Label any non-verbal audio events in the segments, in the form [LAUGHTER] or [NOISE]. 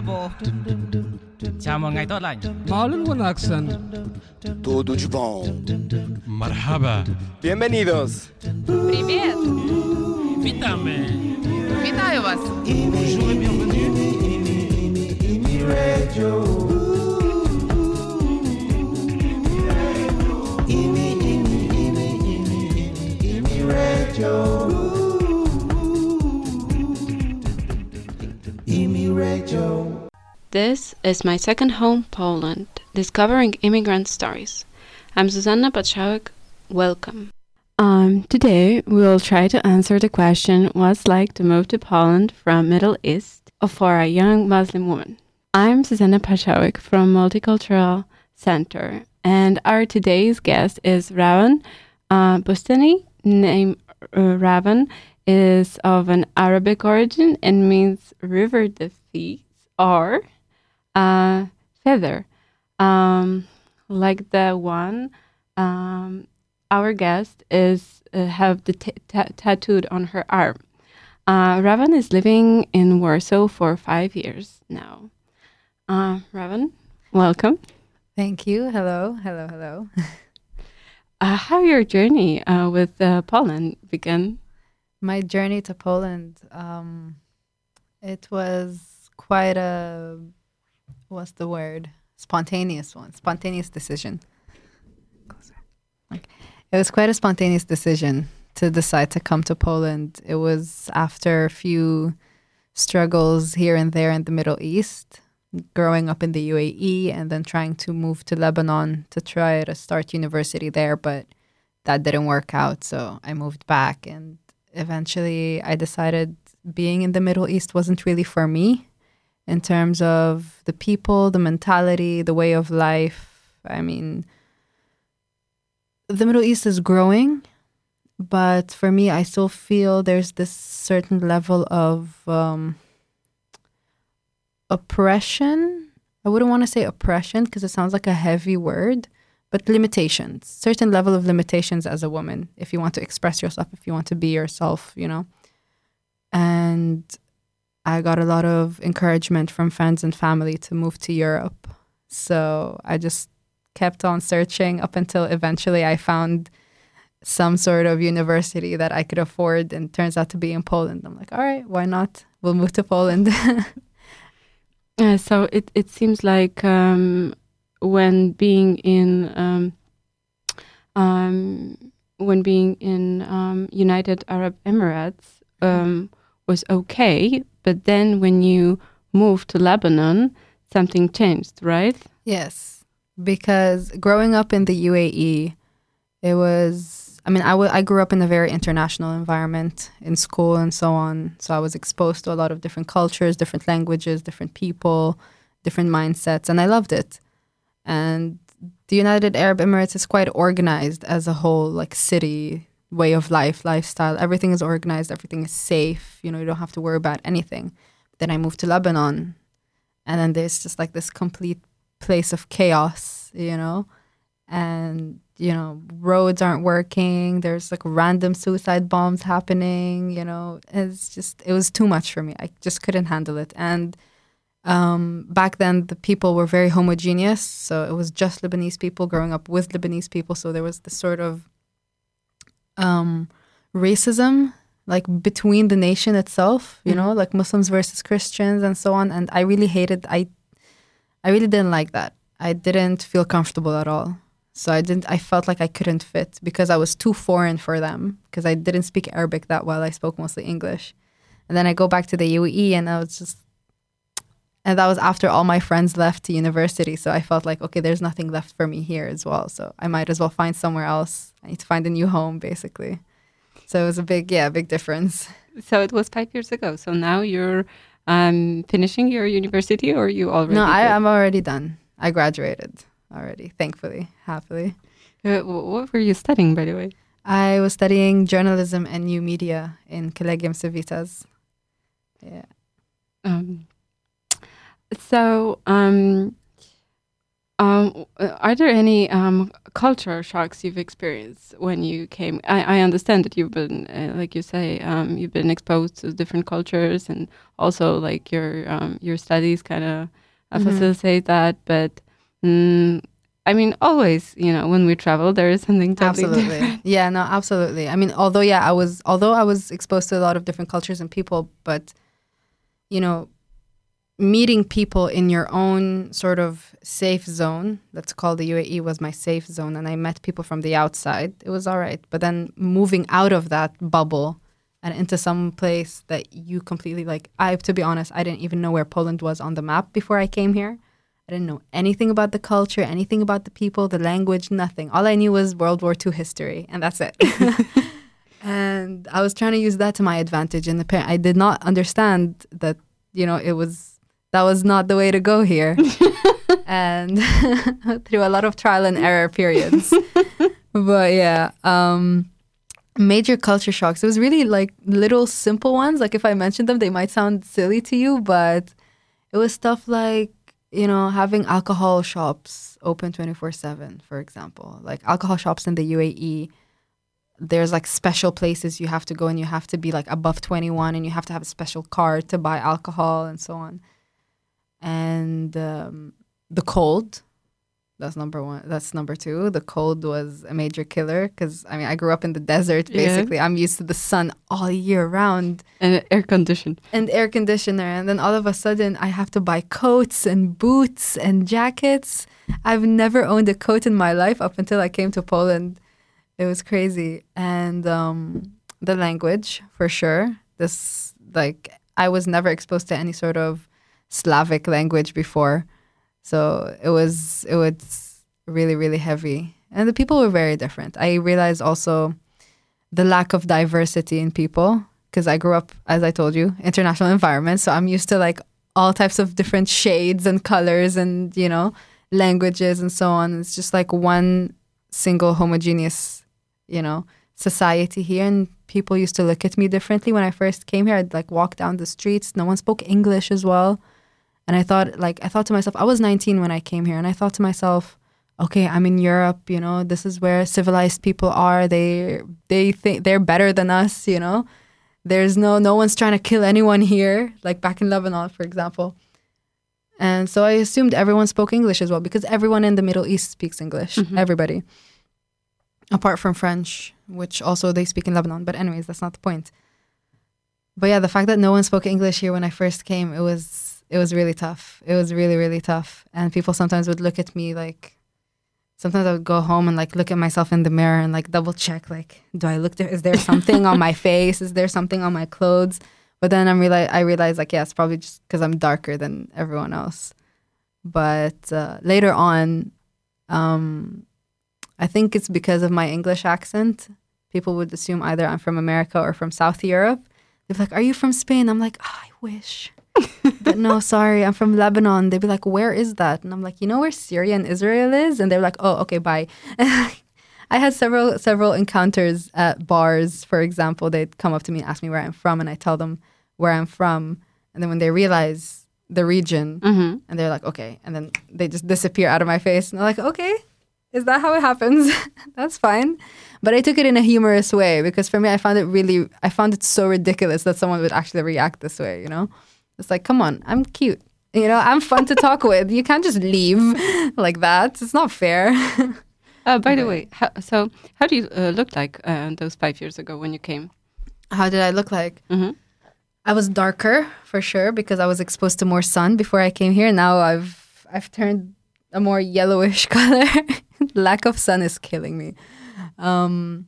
Bravo! Chào mừng ngày tốt lành. Maalin wanaagsan. Tudo de bom. Marhaba. Bienvenidos. Привет! Witamy! Вітаю вас! Bonjour et bienvenue. This is my second home, Poland, discovering immigrant stories. I'm Zuzanna Patrzałek. Welcome. Um, today we will try to answer the question what's like to move to Poland from Middle East for a young Muslim woman. I'm Zuzanna Patrzałek from Multicultural Center, and our today's guest is Rawan uh, Boustony. Name uh, Rawan is of an Arabic origin and means river defeats or uh, feather, um, like the one um, our guest is uh, have the tattooed on her arm. Uh, Rawan is living in Warsaw for five years now. Uh, Rawan, welcome. Thank you. Hello, hello, hello. [LAUGHS] Uh, how your journey uh, with uh, Poland began? My journey to Poland, um, it was quite a what's the word? Spontaneous one, spontaneous decision. It was quite a spontaneous decision to decide to come to Poland. It was after a few struggles here and there in the Middle East, growing up in the UAE and then trying to move to Lebanon to try to start university there, but that didn't work out. So I moved back and eventually I decided being in the Middle East wasn't really for me in terms of the people, the mentality, the way of life. I mean, the Middle East is growing, but for me, I still feel there's this certain level of um, oppression. I wouldn't want to say oppression because it sounds like a heavy word, but limitations, certain level of limitations as a woman, if you want to express yourself, if you want to be yourself, you know. And I got a lot of encouragement from friends and family to move to Europe. So I just kept on searching up until eventually I found some sort of university that I could afford and turns out to be in Poland. I'm like, all right, why not? We'll move to Poland. [LAUGHS] Uh, so it, it seems like um, when being in um, um, when being in um, United Arab Emirates um, was okay, but then when you moved to Lebanon, something changed, right? Yes, because growing up in the UAE, it was. I mean, I, w- I grew up in a very international environment in school and so on. So I was exposed to a lot of different cultures, different languages, different people, different mindsets, and I loved it. And the United Arab Emirates is quite organized as a whole, like city, way of life, lifestyle. Everything is organized, everything is safe. You know, you don't have to worry about anything. Then I moved to Lebanon, and then there's just like this complete place of chaos, you know, and you know, roads aren't working. There's like random suicide bombs happening. You know, it's just it was too much for me. I just couldn't handle it. And um, back then, the people were very homogeneous. So it was just Lebanese people growing up with Lebanese people. So there was this sort of um, racism like between the nation itself, you know, like Muslims versus Christians and so on. And I really hated I I really didn't like that. I didn't feel comfortable at all. So I didn't I felt like I couldn't fit because I was too foreign for them because I didn't speak Arabic that well. I spoke mostly English. And then I go back to the UAE and I was just and that was after all my friends left to university. So I felt like, okay, there's nothing left for me here as well. So I might as well find somewhere else. I need to find a new home, basically. So it was a big, yeah, big difference. So it was five years ago. So now you're um, finishing your university, or you already? No, I, i'm already done. I graduated already, thankfully, happily. Uh, what were you studying, by the way? I was studying journalism and new media in Collegium Civitas. Yeah. Um, so, um, um, are there any um, culture shocks you've experienced when you came? I, I understand that you've been, uh, like you say, um, you've been exposed to different cultures, and also like your um, your studies kind of uh, Mhm. facilitate that. But mm, I mean, always, you know, when we travel, there is something totally absolutely different. [LAUGHS] yeah no absolutely i mean although yeah i was although i was exposed to a lot of different cultures and people but you know meeting people in your own sort of safe zone that's called the uae was my safe zone and i met people from the outside it was all right but then moving out of that bubble and into some place that you completely like i to be honest i didn't even know where poland was on the map before i came here I didn't know anything about the culture, anything about the people, the language, nothing. All I knew was World War II history, and that's it. [LAUGHS] and I was trying to use that to my advantage. And I did not understand that, you know, it was that was not the way to go here. [LAUGHS] and [LAUGHS] through a lot of trial and error periods. but yeah, um, major culture shocks. It was really like little simple ones. Like if I mentioned them, they might sound silly to you, but it was stuff like you know, having alcohol shops open 24 7, for example. Like alcohol shops in the UAE, there's like special places you have to go and you have to be like above 21 and you have to have a special card to buy alcohol and so on. And um, the cold, that's number one. That's number two. The cold was a major killer because I mean, I grew up in the desert Yeah. basically. I'm used to the sun all year round and air conditioned. and air conditioner and then all of a sudden i have to buy coats and boots and jackets i've never owned a coat in my life up until i came to poland it was crazy and um, the language for sure this like i was never exposed to any sort of slavic language before so it was it was really really heavy and the people were very different i realized also the lack of diversity in people because I grew up, as I told you, international [LAUGHS] environment. So I'm used to like all types of different shades and colors and, you know, languages and so on. It's just like one single homogeneous, you know, society here. And people used to look at me differently when I first came here. I'd like walk down the streets. No one spoke English as well. And I thought, like, I thought to myself, I was 19 when I came here. And I thought to myself, okay, I'm in Europe, you know, this is where civilized people are. They, they think they're better than us, you know there's no no one's trying to kill anyone here like back in lebanon for example and so i assumed everyone spoke english as well because everyone in the middle east speaks english Mhm. everybody apart from french which also they speak in lebanon but anyways that's not the point but yeah the fact that no one spoke english here when i first came it was it was really tough. It was really really tough. And people sometimes would look at me like sometimes I would go home and like look at myself in the mirror and like double check like do I look there? Is there something on my [LAUGHS] face? Is there something on my clothes? But then I'm realize I realized like yeah it's probably just because I'm darker than everyone else. But uh, later on um, I think it's because of my English accent. People would assume either I'm from America or from South Europe. They'd be like are you from Spain? I'm like "Ah, I wish but no, sorry, I'm from Lebanon. They'd be like, where is that? And I'm like, you know where Syria and Israel is? And they're like, oh, okay, bye. [LAUGHS] I had several several encounters at bars, for example. They'd come up to me and ask me where I'm from, and I tell them where I'm from. And then when they realize the region, Mm-hmm. and they're like, okay, and then they just disappear out of my face, and they're like, okay, is that how it happens? [LAUGHS] That's fine. But I took it in a humorous way because for me, I found it really, I found it so ridiculous that someone would actually react this way, you know? It's like, come on, I'm cute. You know, I'm fun to talk with. You can't just leave [LAUGHS] like that. It's not fair. [LAUGHS] Uh, by the way, how, so how do you uh, look like uh, those five years ago when you came? How did I look like? Mhm. I was darker for sure because I was exposed to more sun before I came here. Now I've I've turned a more yellowish [LAUGHS] color. Lack of sun is killing me. Um,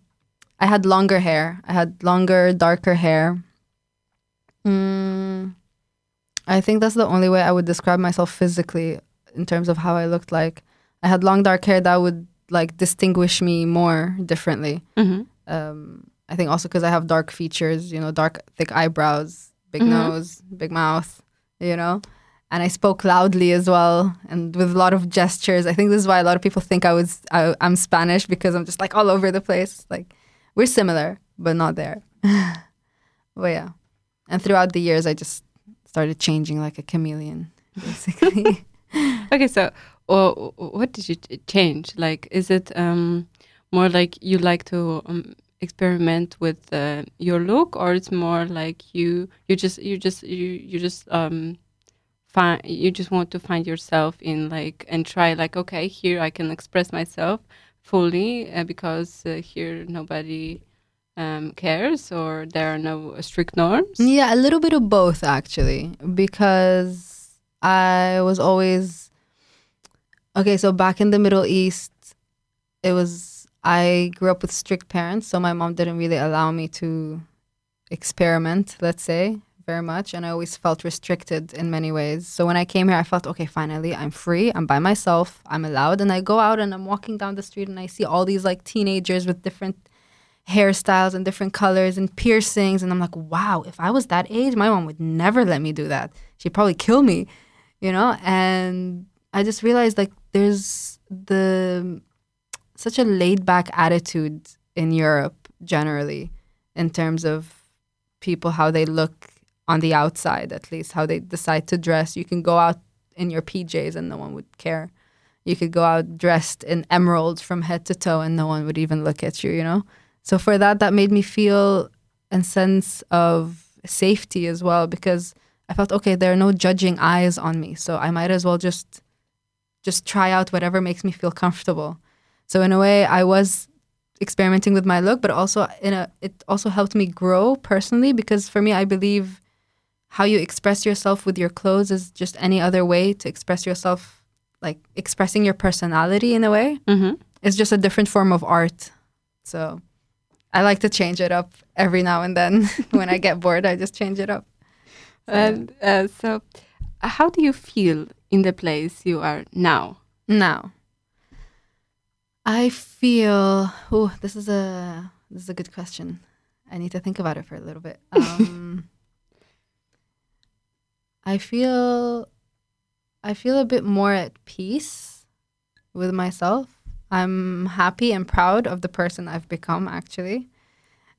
I had longer hair. I had longer, darker hair. Mm, I think that's the only way I would describe myself physically in terms of how I looked like. I had long, dark hair that would like distinguish me more differently Mm-hmm. um, I think also because I have dark features, you know, dark, thick eyebrows, big Mhm. nose, big mouth, you know, and I spoke loudly as well and with a lot of gestures. I think this is why a lot of people think I was I, I'm Spanish because I'm just like all over the place. Like we're similar, but not there. [LAUGHS] but yeah, and throughout the years, I just started changing like a chameleon, basically. [LAUGHS] Okay, so or what did you change? Like, is it um, more like you like to um, experiment with uh, your look, or it's more like you you just you just you you just um, find you just want to find yourself in like and try like okay here I can express myself fully uh, because uh, here nobody um, cares or there are no strict norms. Yeah, a little bit of both actually, because I was always okay. So back in the Middle East, it was I grew up with strict parents, so my mom didn't really allow me to experiment. Let's say very much, and I always felt restricted in many ways. So when I came here, I felt okay. Finally, I'm free. I'm by myself. I'm allowed, and I go out and I'm walking down the street and I see all these like teenagers with different hairstyles and different colors and piercings. And I'm like, wow, if I was that age, my mom would never let me do that. She'd probably kill me, you know? And I just realized like there's the such a laid back attitude in Europe generally in terms of people, how they look on the outside, at least, how they decide to dress. You can go out in your PJs and no one would care. You could go out dressed in emeralds from head to toe and no one would even look at you, you know? So for that, that made me feel a sense of safety as well because I felt okay. There are no judging eyes on me, so I might as well just just try out whatever makes me feel comfortable. So in a way, I was experimenting with my look, but also in a it also helped me grow personally because for me, I believe how you express yourself with your clothes is just any other way to express yourself, like expressing your personality in a way. Mm-hmm. It's just a different form of art. So I like to change it up every now and then. [LAUGHS] when I get bored, I just change it up. So, And uh, so, how do you feel in the place you are now? now, I feel. Oh, this is a this is a good question. I need to think about it for a little bit. [LAUGHS] Um, I feel, I feel a bit more at peace with myself. I'm happy and proud of the person I've become. Actually,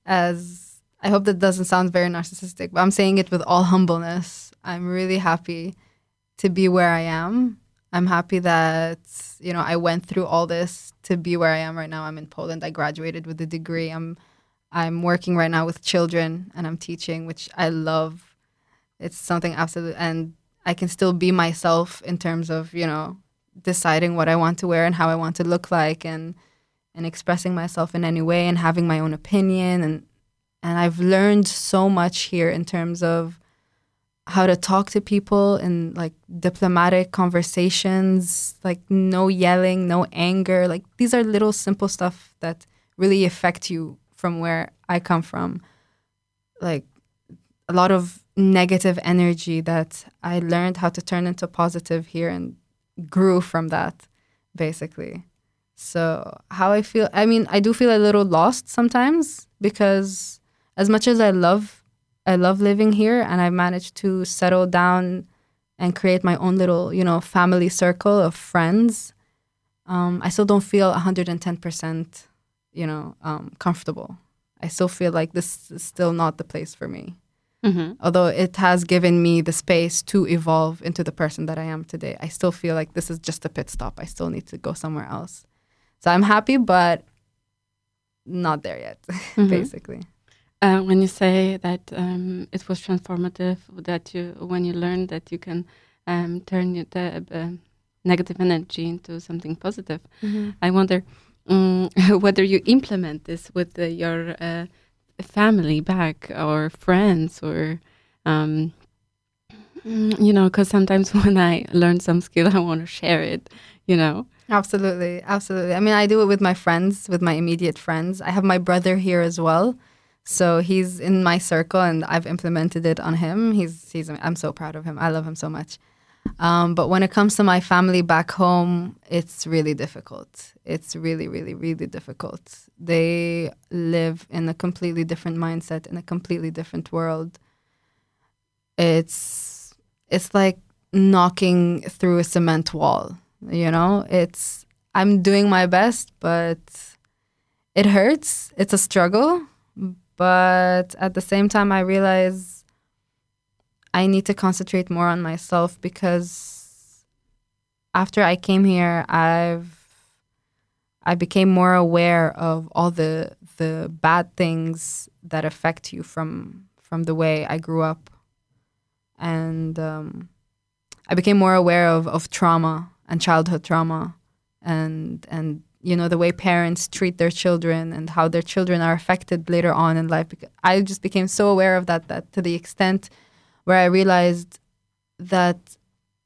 as I hope that doesn't sound very narcissistic, but I'm saying it with all humbleness. I'm really happy to be where I am. I'm happy that you know I went through all this to be where I am right now. I'm in Poland. I graduated with a degree. I'm I'm working right now with children and I'm teaching, which I love. It's something absolute and I can still be myself in terms of, you know, deciding what I want to wear and how I want to look like and and expressing myself in any way and having my own opinion and and I've learned so much here in terms of how to talk to people in like diplomatic conversations, like no yelling, no anger. Like these are little simple stuff that really affect you from where I come from. Like a lot of negative energy that I learned how to turn into positive here and grew from that basically. So, how I feel, I mean, I do feel a little lost sometimes because as much as I love I love living here and I've managed to settle down and create my own little, you know, family circle of friends. Um, I still don't feel 110%, you know, um, comfortable. I still feel like this is still not the place for me. Mm-hmm. Although it has given me the space to evolve into the person that I am today, I still feel like this is just a pit stop. I still need to go somewhere else. So I'm happy, but not there yet, [LAUGHS] Mhm. basically. Uh, when you say that um, it was transformative, that you when you learned that you can um, turn your, the uh, negative energy into something positive, I wonder um, [LAUGHS] whether you implement this with uh, your uh, family back or friends or. Um, you know, because sometimes [LAUGHS] when I learn some skill, I want to share it. You know, Absolutely, absolutely. I mean, I do it with my friends, with my immediate friends. I have my brother here as well, so he's in my circle, and I've implemented it on him. He's he's. I'm so proud of him. I love him so much. Um, but when it comes to my family back home, it's really difficult. It's really, really, really difficult. They live in a completely different mindset, in a completely different world. It's it's like knocking through a cement wall you know it's i'm doing my best but it hurts it's a struggle but at the same time i realize i need to concentrate more on myself because after I came here, I've I became more aware of all the the bad things that affect you from from the way I grew up, and um, I became more aware of of trauma and childhood trauma, and and you know the way parents treat their children and how their children are affected later on in life. I just became so aware of that that to the extent where I realized that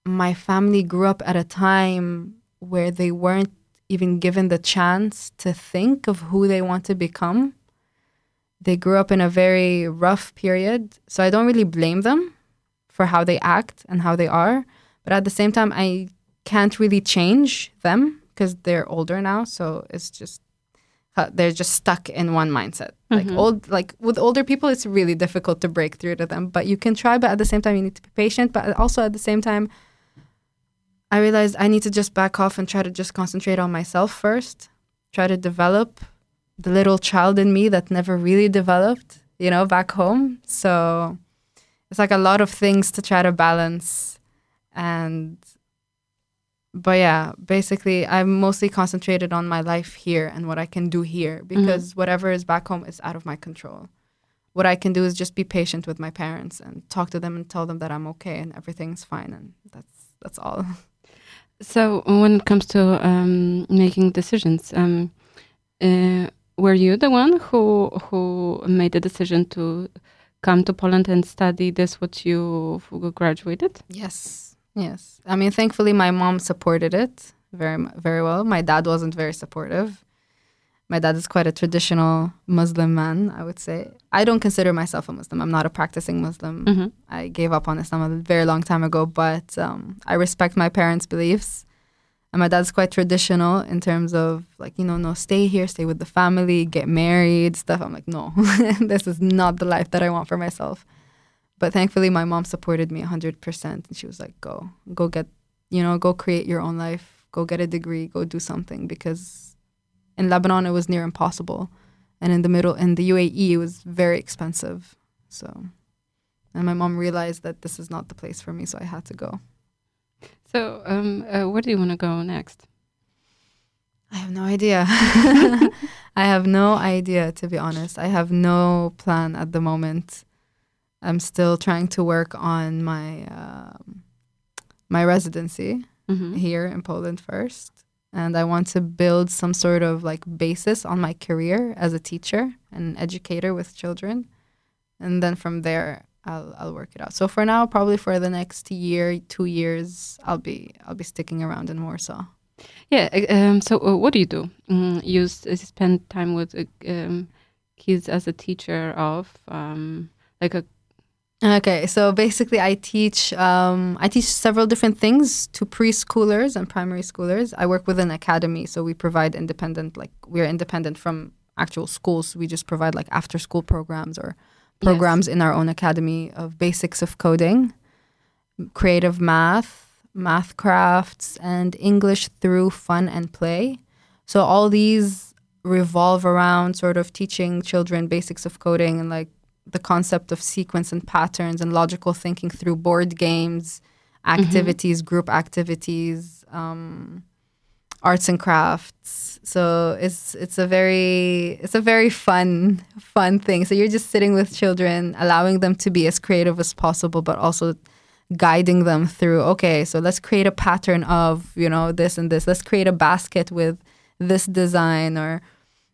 my family grew up at a time where they weren't even given the chance to think of who they want to become. They grew up in a very rough period, so I don't really blame them for how they act and how they are. But at the same time, I can't really change them because they're older now. So it's just Uh, they're just stuck in one mindset. Like mm-hmm. old, like with older people, it's really difficult to break through to them. But you can try. But at the same time, you need to be patient. But also at the same time, I realized I need to just back off and try to just concentrate on myself first. Try to develop the little child in me that never really developed, you know, back home. So it's like a lot of things to try to balance. And, but yeah, basically, I'm mostly concentrated on my life here and what I can do here because whatever is back home is out of my control. What I can do is just be patient with my parents and talk to them and tell them that I'm okay and everything's fine. And that's, that's all. [LAUGHS] So when it comes to um, making decisions, um, uh, were you the one who who made the decision to come to Poland and study this? What you graduated? Yes, yes. I mean, thankfully, my mom supported it very, very well. My dad wasn't very supportive. My dad is quite a traditional Muslim man, I would say. I don't consider myself a Muslim. I'm not a practicing Muslim. Mhm. I gave up on Islam a very long time ago, but um, I respect my parents' beliefs. And my dad's quite traditional in terms of like, you know, no, stay here, stay with the family, get married, stuff. I'm like, no, [LAUGHS] this is not the life that I want for myself. But thankfully, my mom supported me 100%. And she was like, go, go get, you know, go create your own life, go get a degree, go do something. Because in Lebanon, it was near impossible. And in the middle, in the UAE, it was very expensive. So, and my mom realized that this is not the place for me. So I had to go. So um, uh, where do you want to go next? I have no idea. [LAUGHS] [LAUGHS] I have no idea, to be honest. I have no plan at the moment. I'm still trying to work on my um, my residency Mhm. here in Poland first, and I want to build some sort of like basis on my career as a teacher and educator with children, and then from there I'll I'll work it out. So for now, probably for the next year, two years, I'll be I'll be sticking around in Warsaw. Yeah. Um, so uh, what do you do? Mm, you s- uh, spend time with uh, um, kids as a teacher of um, like a Okay, so basically, I teach um, I teach several different things to preschoolers and primary schoolers. I work with an academy, so we provide independent, like we're independent from actual schools. We just provide like after school programs or programs in our own academy of basics of coding, creative math, math crafts, and English through fun and play. So all these revolve around sort of teaching children basics of coding and like the concept of sequence and patterns and logical thinking through board games, activities, group activities, um, arts and crafts. So it's it's a very it's a very fun fun thing. So you're just sitting with children, allowing them to be as creative as possible, but also guiding them through. Okay, so let's create a pattern of you know this and this. Let's create a basket with this design or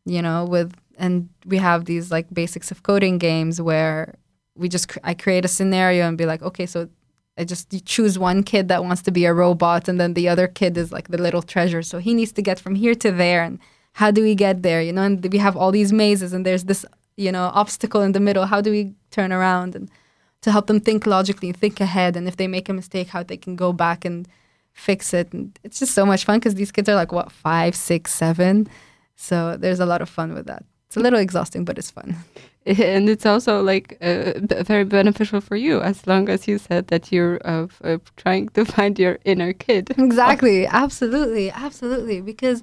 you know with and we have these like basics of coding games where we just cr- I create a scenario and be like, okay, so I just choose one kid that wants to be a robot, and then the other kid is like the little treasure. So he needs to get from here to there, and how do we get there? You know, and we have all these mazes, and there's this you know obstacle in the middle. How do we turn around and to help them think logically, think ahead, and if they make a mistake, how they can go back and fix it. And it's just so much fun because these kids are like what five, six, seven. So there's a lot of fun with that. It's a little exhausting, but it's fun. [LAUGHS] and it's also like uh, very beneficial for you as long as you said that you're uh, uh, trying to [LAUGHS] find your inner kid Exactly. Absolutely. Absolutely. Because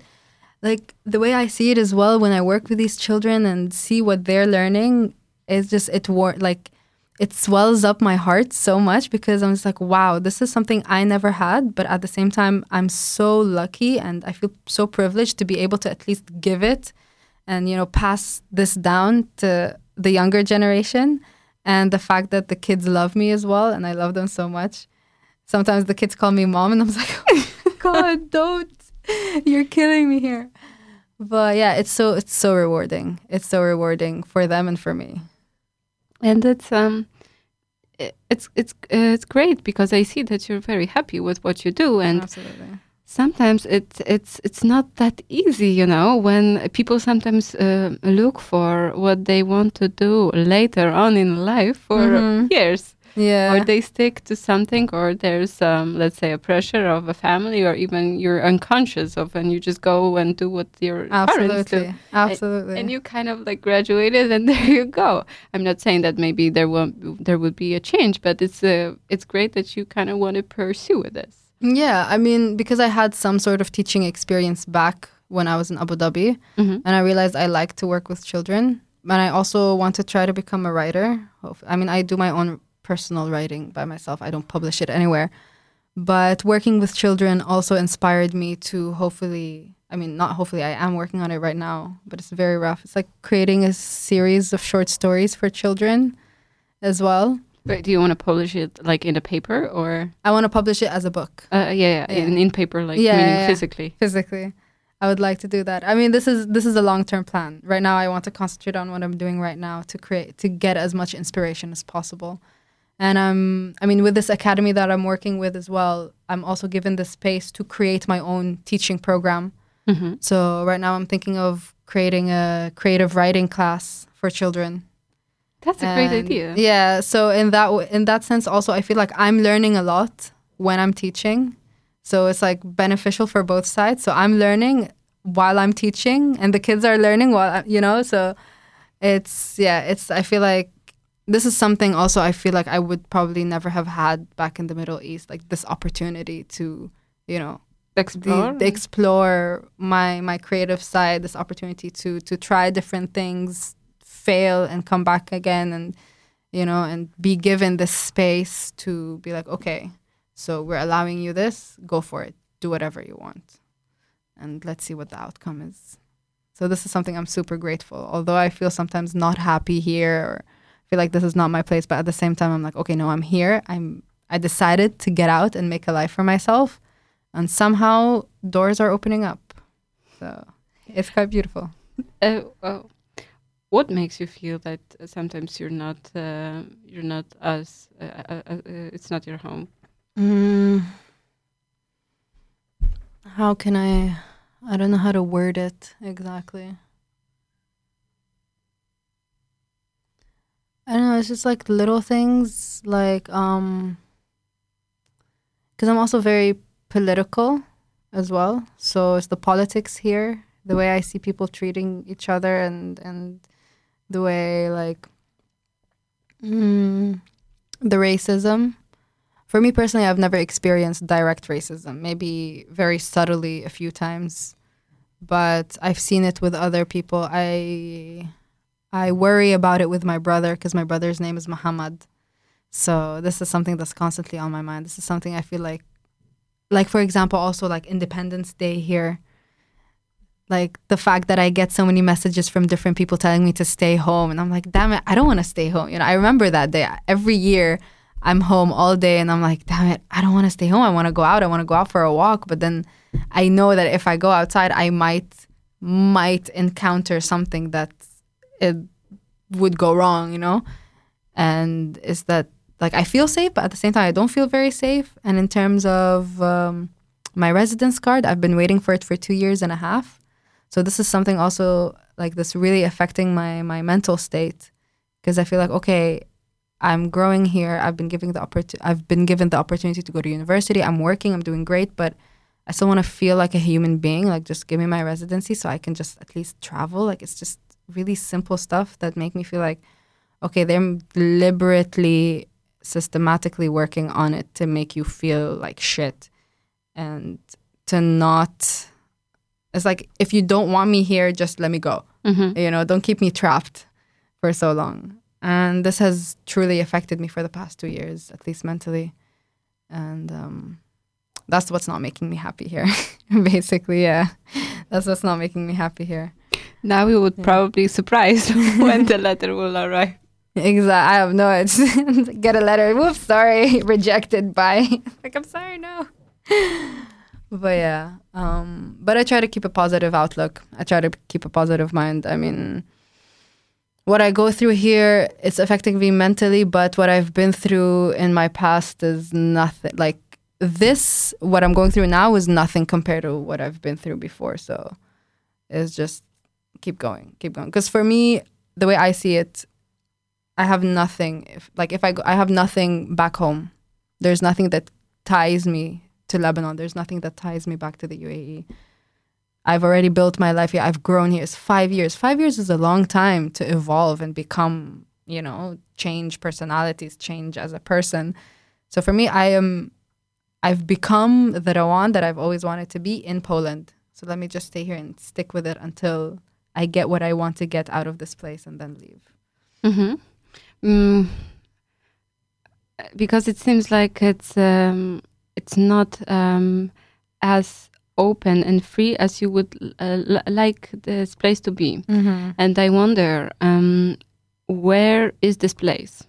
like the way I see it as well when I work with these children and see what they're learning is just it war like it swells up my heart so much because I'm just like, wow, this is something I never had. But at the same time, I'm so lucky and I feel so privileged to be able to at least give it and, you know, pass this down to the younger generation. And the fact that the kids love me as well and I love them so much. Sometimes the kids call me mom and I'm [LAUGHS] like, oh God, don't. You're killing me here. But yeah, it's so it's so rewarding. It's so rewarding for them and for me. and it's um it's it's uh, it's great because I see that you're very happy with what you do and Absolutely. Sometimes it's it's it's not that easy you know when people sometimes uh, look for what they want to do later on in life for Mhm. years Yeah. or they stick to something or there's um, let's say a pressure of a family or even you're unconscious of and you just go and do what your parents do Absolutely. Absolutely. and you kind of like graduated and [LAUGHS] there you go i'm not saying that maybe there won't there would be a change but it's uh, it's great that you kind of want to pursue this Yeah, I mean, because I had some sort of teaching experience back when I was in Abu Dhabi, Mhm. and I realized I like to work with children, and I also want to try to become a writer. I mean, I do my own personal writing by myself. I don't publish it anywhere, but working with children also inspired me to hopefully. I mean, not hopefully. I am working on it right now, but it's very rough. It's like creating a series of short stories for children, as well. Wait, do you want to publish it like in a paper or? I want to publish it as a book. uh, yeah, yeah, Yeah. In, in paper like Yeah, meaning yeah, physically. Physically. I would like to do that. I mean this is this is a long-term plan. Right now i want to concentrate on what i'm doing right now to create to get as much inspiration as possible. And um i mean with this academy that i'm working with as well i'm also given the space to create my own teaching program. Mhm. so right now i'm thinking of creating a creative writing class for children that's a great idea Yeah. So in that w- in that sense, also I feel like I'm learning a lot when I'm teaching. So it's like beneficial for both sides. So I'm learning while I'm teaching, and the kids are learning while I, you know. So it's yeah. It's I feel like this is something also I feel like I would probably never have had back in the Middle East, like this opportunity to you know explore the, explore my my creative side this opportunity to to try different things fail and come back again and you know and be given the space to be like okay so we're allowing you this go for it. Do whatever you want. And let's see what the outcome is. So this is something i'm super grateful. Although i feel sometimes not happy here or feel like this is not my place but at the same time i'm like okay no i'm here. I'm i decided to get out and make a life for myself. And somehow doors are opening up. So it's quite beautiful. uh, [LAUGHS] well, what makes you feel that uh, sometimes you're not uh, you're not us uh, uh, uh, uh, it's not your home Mm. How can I? I don't know how to word it exactly. I don't know. It's just like little things, like um, because I'm also very political as well. So it's the politics here, the way I see people treating each other, and and the way like mm, the racism. For me personally, I've never experienced direct racism. Maybe very subtly a few times, but I've seen it with other people. I I worry about it with my brother because my brother's name is Muhammad. So this is something that's constantly on my mind. This is something I feel like, like for example, also like Independence Day here. Like the fact that I get so many messages from different people telling me to stay home, and I'm like, damn it, I don't want to stay home. You know, I remember that day every year. I'm home all day and I'm like, damn it, I don't want to stay home. I want to go out. I want to go out for a walk. But then I know that if I go outside, I might might encounter something that it would go wrong, you know? And is that like I feel safe, but at the same time I don't feel very safe. And in terms of um, my residence card, I've been waiting for it for two years and a half. So this is something also like this really affecting my my mental state because I feel like okay, I'm growing here. I've been given the oppor- I've been given the opportunity to go to university. I'm working. I'm doing great, but I still want to feel like a human being. Like just give me my residency so I can just at least travel. Like it's just really simple stuff that make me feel like okay, they're deliberately, systematically working on it to make you feel like shit and to not. It's like if you don't want me here, just let me go mm-hmm. you know don't keep me trapped for so long and this has truly affected me for the past two years, at least mentally, and um, that's what's not making me happy here. [LAUGHS] Basically, yeah, that's what's not making me happy here. Now we would Yeah. probably surprised [LAUGHS] when the letter will arrive. Exactly. I have no. It's [LAUGHS] get a letter. Whoops, sorry, rejected by. like I'm sorry, no. But yeah, um, but I try to keep a positive outlook. I try to keep a positive mind. I mean, what I go through here, it's affecting me mentally. But what I've been through in my past is nothing. Like this, what I'm going through now is nothing compared to what I've been through before. So it's just keep going, keep going. Because for me, the way I see it, I have nothing. If like if I go, I have nothing back home. There's nothing that ties me to Lebanon. There's nothing that ties me back to the UAE. I've already built my life here. I've grown here. It's five years. Five years is a long time to evolve and become, you know, change personalities, change as a person. So for me, I am, I've become the Rawan that I've always wanted to be in Poland. So let me just stay here and stick with it until I get what I want to get out of this place and then leave. Mm-hmm. Mm, because it seems like it's um, it's not um, as open and free as you would uh, l- like this place to be. And I wonder, um, where is this place?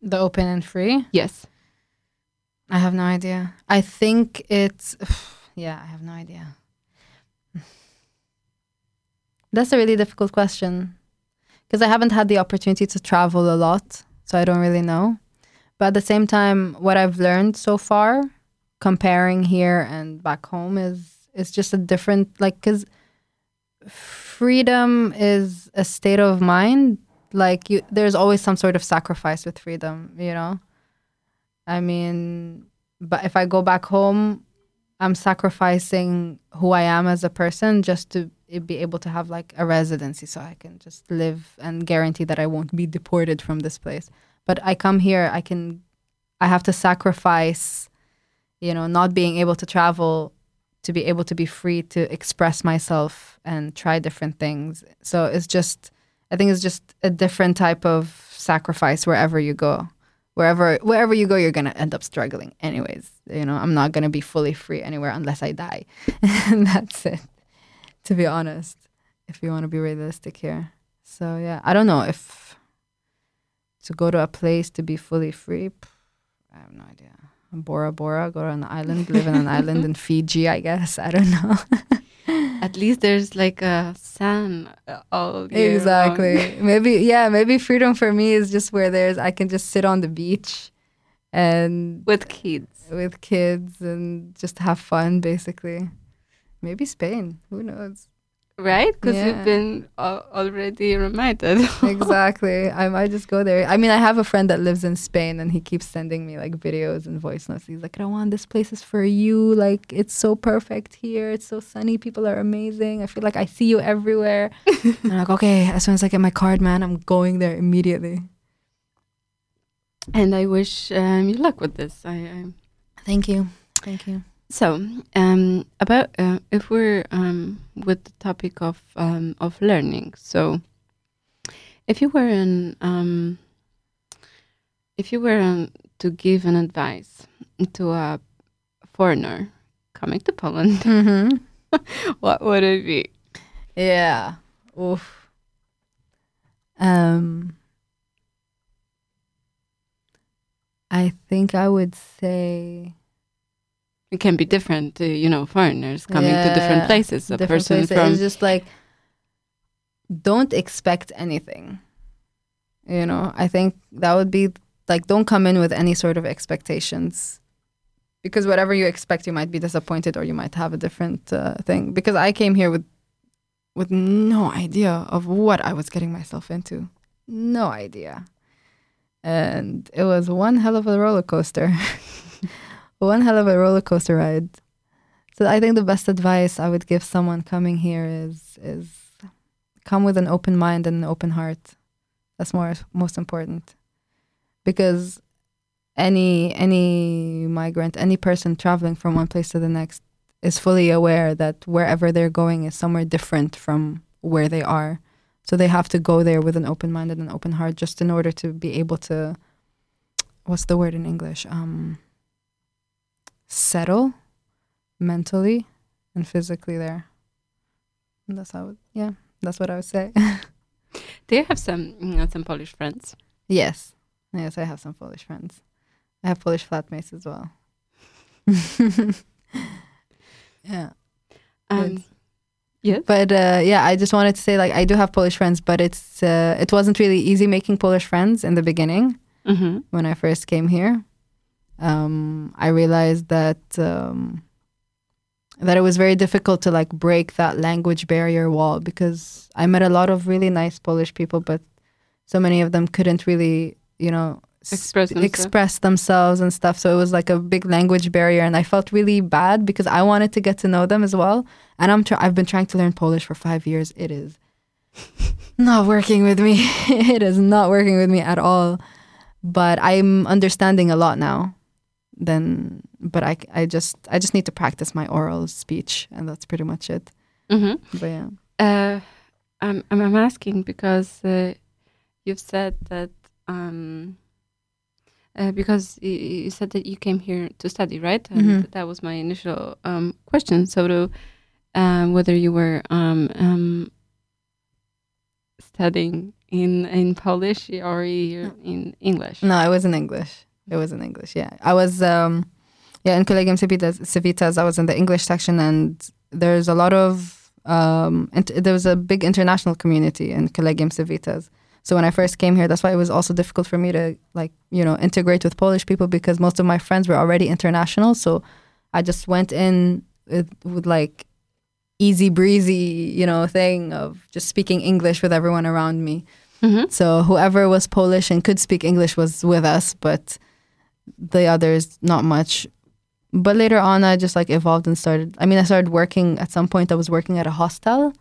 The open and free? Yes. I have no idea. I think it's [SIGHS] yeah, I have no idea. [SIGHS] That's a really difficult question because I haven't had the opportunity to travel a lot, so I don't really know. But at the same time, what I've learned so far, comparing here and back home, is is just a different like because freedom is a state of mind. Like you, there's always some sort of sacrifice with freedom, you know. I mean, but if I go back home, I'm sacrificing who I am as a person just to be able to have like a residency so I can just live and guarantee that I won't be deported from this place. But I come here, I can, I have to sacrifice, you know, not being able to travel to be able to be free to express myself and try different things. So it's just, I think it's just a different type of sacrifice wherever you go. Wherever wherever you go you're to end up struggling anyways. You know i'm not to be fully free anywhere unless i die. [LAUGHS] And that's it to be honest if you want to be realistic here. So yeah i don't know if to go to a place to be fully free i have no idea. Bora bora go to an island live in an [LAUGHS] island in fiji i guess. I don't know. [LAUGHS] At least there's like a sun uh, all year exactly. Maybe yeah maybe freedom for me is just where there's i can just sit on the beach and with kids. with kids and just have fun basically. Maybe spain. Who knows Right? Because Yeah. you've been al- already reminded. [LAUGHS] exactly. I might just go there. I mean i have a friend that lives in spain and he keeps sending me like videos and voice notes. He's like Rawan, this place is for you. Like it's so perfect here. It's so sunny. People are amazing. I feel like i see you everywhere. [LAUGHS] I'm like okay as soon as i get my card man i'm going there immediately. And I wish um, you luck with this. I, I thank you. Thank you So, um, about uh, if we're um, with the topic of um, of learning, so if you were an um, if you were um, to give an advice to a foreigner coming to Poland, [LAUGHS] mm-hmm. what would it be? Yeah. Oof. Um I think I would say It can be different, uh, you know, foreigners coming to different places. A different person places. from It's just like don't expect anything. You know, I think that would be like don't come in with any sort of expectations. Because whatever you expect, you might be disappointed or you might have a different uh, thing. Because I came here with with no idea of what I was getting myself into. No idea. And it was one hell of a roller coaster. [LAUGHS] one hell of a roller coaster ride. So I think the best advice I would give someone coming here is is come with an open mind and an open heart. That's more most important. Because any any migrant, any person traveling from one place to the next is fully aware that wherever they're going is somewhere different from where they are. So they have to go there with an open mind and an open heart just in order to be able to what's the word in English? Um settle mentally and physically there. And that's how yeah, that's what I would say. [LAUGHS] Do you have some you know, some Polish friends? yes. Yes, I have some Polish friends. I have Polish flatmates as well. [LAUGHS] yeah. Um, yes. But uh, yeah, I just wanted to say like I do have Polish friends, but it's uh, it wasn't really easy making Polish friends in the beginning hmm when I first came here. Um, I realized that um, that it was very difficult to like break that language barrier wall because I met a lot of really nice Polish people, but so many of them couldn't really, you know, Express themselves. express themselves and stuff. So it was like a big language barrier, and I felt really bad because I wanted to get to know them as well. And I'm try- I've been trying to learn Polish for five years. It is [LAUGHS] not working with me. [LAUGHS] it is not working with me at all. But I'm understanding a lot now. Then, but I, I just I just need to practice my oral speech, and that's pretty much it. hmm But yeah, Uh, I'm, I'm asking because uh, you've said that um, uh, because you, you said that you came here to study, right? And Mhm. that was my initial um, question. So, to, um, whether you were um, um, studying in in Polish or in English? no, it was in English. It was in English. Yeah, I was um, yeah in Collegium Civitas. Civitas I was in the English section, and there's a lot of um, int- there was a big international community in Collegium Civitas. So when I first came here, that's why it was also difficult for me to like you know integrate with Polish people because most of my friends were already international. So I just went in with, with like easy breezy you know thing of just speaking English with everyone around me. Mhm. So whoever was Polish and could speak English was with us, but the others not much. But later on, I just like evolved and started. I mean, I started working at some point. I was working at a hostel,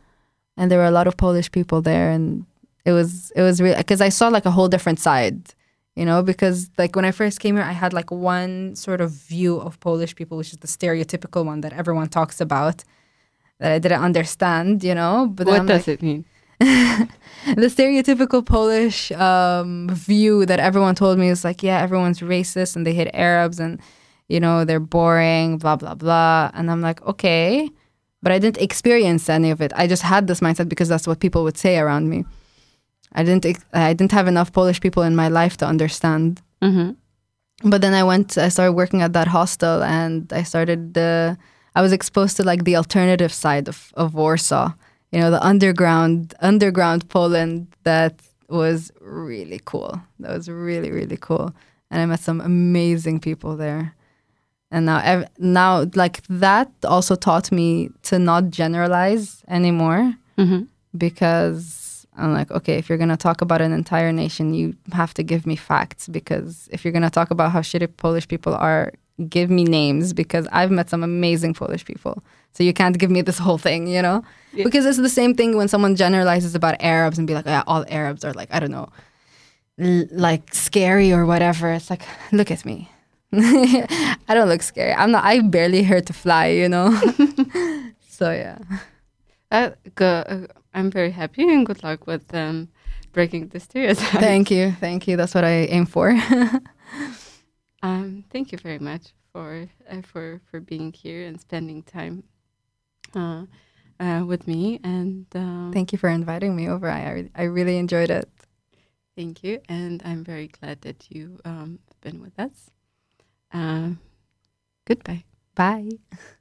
and there were a lot of Polish people there, and it was it was real because I saw like a whole different side, you know. Because like when I first came here, I had like one sort of view of Polish people, which is the stereotypical one that everyone talks about, that I didn't understand, you know. But what does like, it mean? The stereotypical Polish um, view that everyone told me is like, yeah, everyone's racist and they hate Arabs and, you know, they're boring, blah, blah, blah. And I'm like, okay. But I didn't experience any of it. I just had this mindset because that's what people would say around me. I didn't, ex- I didn't have enough Polish people in my life to understand. hmm But then I went, I started working at that hostel and I started, uh, I was exposed to like the alternative side of, of Warsaw, you know, the underground, underground Poland that was really cool. That was really, really cool. And I met some amazing people there. And now, ev- now like that also taught me to not generalize anymore hmm because I'm like, okay, if you're gonna talk about an entire nation, you have to give me facts because if you're gonna talk about how shitty Polish people are, give me names because I've met some amazing Polish people. So you can't give me this whole thing, you know? Yeah. Because it's the same thing when someone generalizes about Arabs and be like, yeah, all Arabs are like, I don't know, l- like scary or whatever. It's like, look at me. [LAUGHS] I don't look scary. I'm not. I barely hurt to fly, you know. [LAUGHS] so yeah. Uh, go, uh, I'm very happy and good luck with um, breaking the stereotype. Thank you, thank you. That's what I aim for. [LAUGHS] Um, thank you very much for uh, for for being here and spending time uh, uh, with me. And um, thank you for inviting me over. I I re- I really enjoyed it. thank you. And I'm very glad that you um, been with us. Um, goodbye. Bye. [LAUGHS]